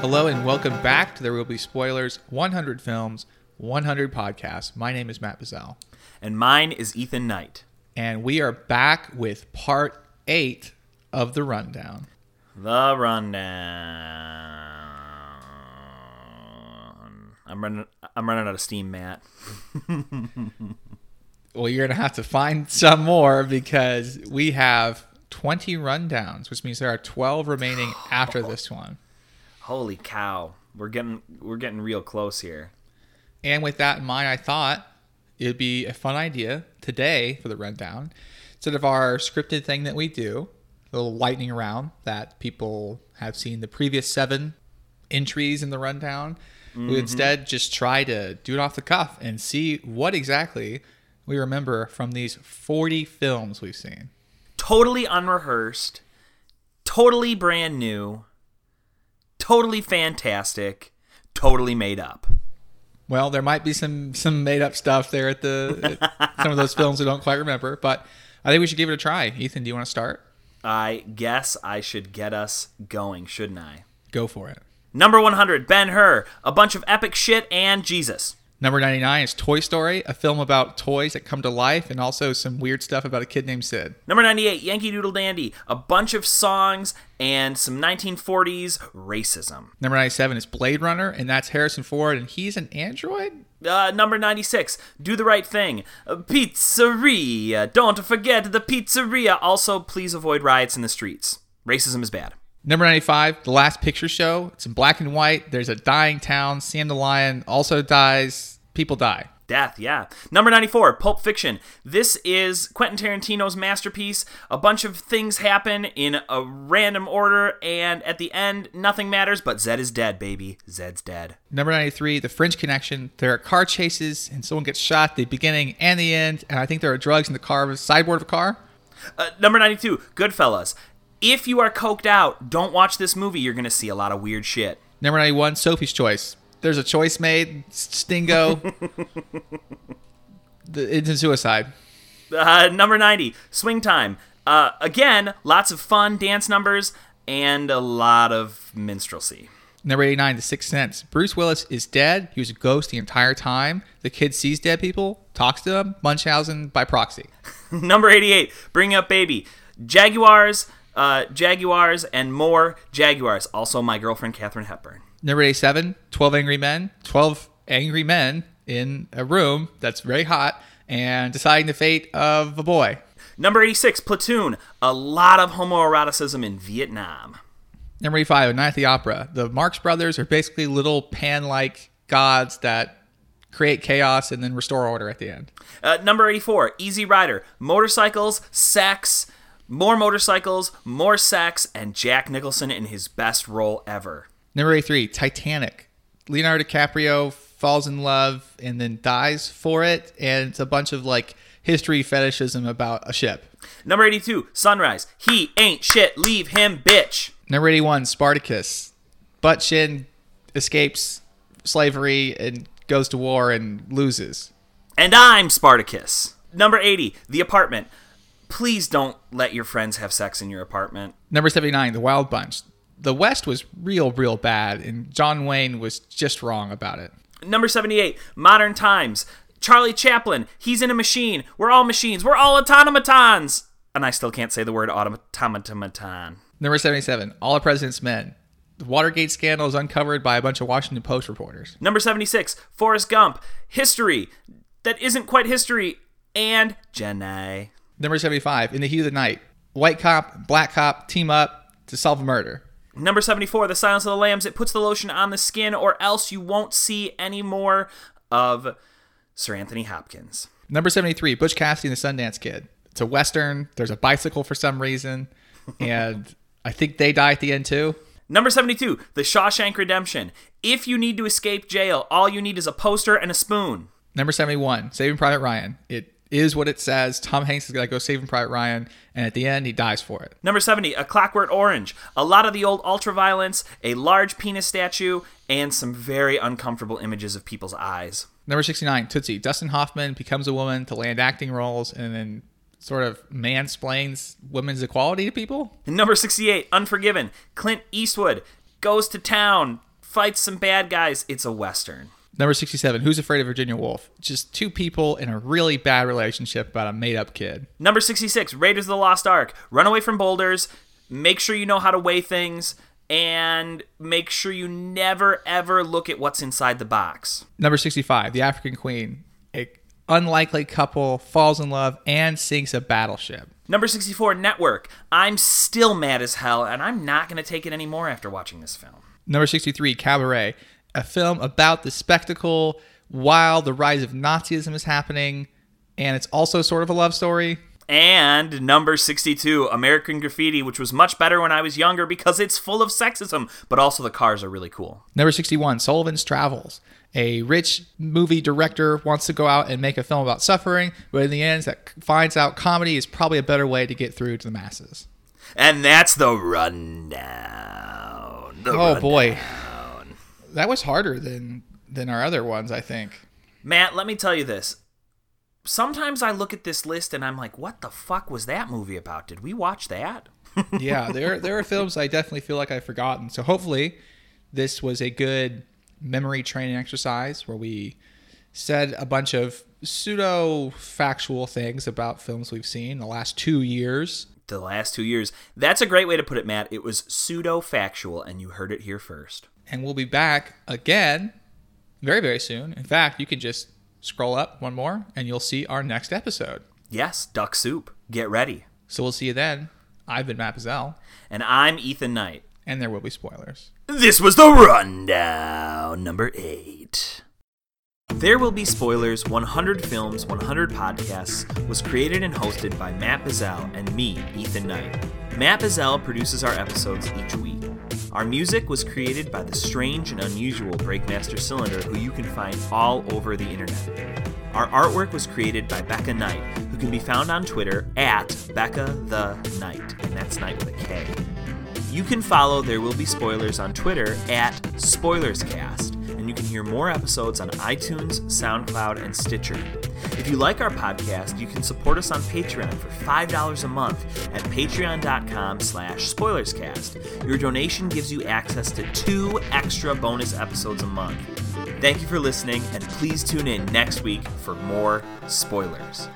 Hello and welcome back to There Will Be Spoilers 100 Films, 100 Podcasts. My name is Matt Bizzell, And mine is Ethan Knight. and we are back with part eight of the rundown. The rundown. I'm running. I'm running out of steam, Matt. Well, you're going to have to find some more because we have 20 rundowns, which means there are 12 remaining after this one. Holy cow! We're getting we're getting real close here. And with that in mind, I thought it'd be a fun idea today for the rundown. Instead of our scripted thing that we do, a little lightning round that people have seen the previous seven entries in the rundown, we mm-hmm. instead just try to do it off the cuff and see what exactly we remember from these 40 films we've seen. Totally unrehearsed. Totally brand new. Totally fantastic. Totally made up. Well, there might be some some made up stuff there at the at some of those films we don't quite remember, but I think we should give it a try. Ethan, do you want to start? I guess I should get us going, shouldn't I? Go for it. Number 100, Ben Hur. A bunch of epic shit and Jesus. Number 99 is Toy Story, a film about toys that come to life and also some weird stuff about a kid named Sid. Number 98, Yankee Doodle Dandy. A bunch of songs and some 1940s racism. Number 97 is Blade Runner, and that's Harrison Ford, and he's an android? Uh, number 96, Do the Right Thing. Uh, pizzeria. Don't forget the pizzeria. Also, please avoid riots in the streets. Racism is bad. Number 95, The Last Picture Show. It's in black and white. There's a dying town. Sam the Lion also dies. People die. Death, yeah. Number 94, Pulp Fiction. This is Quentin Tarantino's masterpiece. A bunch of things happen in a random order, and at the end, nothing matters, but Zed is dead, baby. Zed's dead. Number 93, The French Connection. There are car chases, and someone gets shot at the beginning and the end, and I think there are drugs in the car, sideboard of a car. Uh, number 92, Goodfellas. If you are coked out, don't watch this movie. You're going to see a lot of weird shit. Number 91, Sophie's Choice. There's a choice made. Stingo. the, it's a suicide. Uh, number 90, Swing Time. Uh, again, lots of fun dance numbers and a lot of minstrelsy. Number 89, The Sixth Sense. Bruce Willis is dead. He was a ghost the entire time. The kid sees dead people, talks to them, Munchausen by proxy. number 88, Bring Up Baby. Jaguars, uh, Jaguars, and more Jaguars. Also, my girlfriend, Katharine Hepburn. Number 87, 12 Angry Men. 12 angry men in a room that's very hot and deciding the fate of a boy. Number 86, Platoon. A lot of homoeroticism in Vietnam. Number 85, A Night at the Opera. The Marx Brothers are basically little pan like gods that create chaos and then restore order at the end. Uh, number 84, Easy Rider. Motorcycles, sex, more motorcycles, more sex, and Jack Nicholson in his best role ever. Number 83, Titanic. Leonardo DiCaprio falls in love and then dies for it, and it's a bunch of like history fetishism about a ship. Number 82, Sunrise. He ain't shit. Leave him, bitch. Number 81, Spartacus. Butt Shin escapes slavery and goes to war and loses. And I'm Spartacus. Number 80, The Apartment. Please don't let your friends have sex in your apartment. Number 79, The Wild Bunch. The West was real, real bad, and John Wayne was just wrong about it. Number 78, Modern Times. Charlie Chaplin. He's in a machine. We're all machines. We're all automatons. And I still can't say the word automaton. Number 77, All the President's Men. The Watergate scandal is uncovered by a bunch of Washington Post reporters. Number 76, Forrest Gump. History that isn't quite history. And Jenny. Number 75, In the Heat of the Night. White cop, black cop team up to solve a murder. Number 74, The Silence of the Lambs. It puts the lotion on the skin, or else you won't see any more of Sir Anthony Hopkins. Number 73, Butch Cassidy and the Sundance Kid. It's a Western. There's a bicycle for some reason. And I think they die at the end too. Number 72, The Shawshank Redemption. If you need to escape jail, all you need is a poster and a spoon. Number 71, Saving Private Ryan. It is what it says. Tom Hanks is going to go Saving Private Ryan. And at the end, he dies for it. Number 70, A Clockwork Orange. A lot of the old ultraviolence, a large penis statue, and some very uncomfortable images of people's eyes. Number 69, Tootsie. Dustin Hoffman becomes a woman to land acting roles and then sort of mansplains women's equality to people. And number 68, Unforgiven. Clint Eastwood goes to town fights some bad guys. It's a western. Number 67, Who's Afraid of Virginia Woolf? Just two people in a really bad relationship about a made up kid. Number 66, Raiders of the Lost Ark. Run away from boulders. Make sure you know how to weigh things. And make sure you never, ever look at what's inside the box. Number 65, The African Queen. A unlikely couple falls in love and sinks a battleship. Number 64, Network. I'm still mad as hell, and I'm not going to take it anymore after watching this film. Number 63, Cabaret, a film about the spectacle while the rise of Nazism is happening. And it's also sort of a love story. And number 62, American Graffiti, which was much better when I was younger because it's full of sexism, but also the cars are really cool. Number 61, Sullivan's Travels. A rich movie director wants to go out and make a film about suffering, but in the end, that finds out comedy is probably a better way to get through to the masses. And that's the rundown. The Oh rundown. boy, that was harder than than our other ones, I think. Matt, let me tell you this. Sometimes I look at this list and I'm like, what the fuck was that movie about? Did we watch that? yeah, there there are films I definitely feel like I've forgotten. So hopefully, this was a good memory training exercise where we said a bunch of pseudo factual things about films we've seen in the last two years. The last two years. That's a great way to put it, Matt. It was pseudo factual, and you heard it here first. And we'll be back again very, very soon. In fact, you can just scroll up one more and you'll see our next episode. Yes, duck soup. Get ready. So we'll see you then. I've been Matt Bizzell, And I'm Ethan Knight. and there will be spoilers. This was the rundown number eight. There Will Be Spoilers 100 Films, 100 Podcasts was created and hosted by Matt Bizzell and me, Ethan Knight. Matt Bizzell produces our episodes each week. Our music was created by the strange and unusual Breakmaster Cylinder, who you can find all over the internet. Our artwork was created by Becca Knight, who can be found on Twitter at Becca the Knight, and that's Knight with a K. You can follow There Will Be Spoilers on Twitter at SpoilersCast, you can hear more episodes on iTunes, SoundCloud, and Stitcher. If you like our podcast, you can support us on Patreon for $5 a month at patreon.com slash spoilerscast. Your donation gives you access to two extra bonus episodes a month. Thank you for listening, and please tune in next week for more spoilers.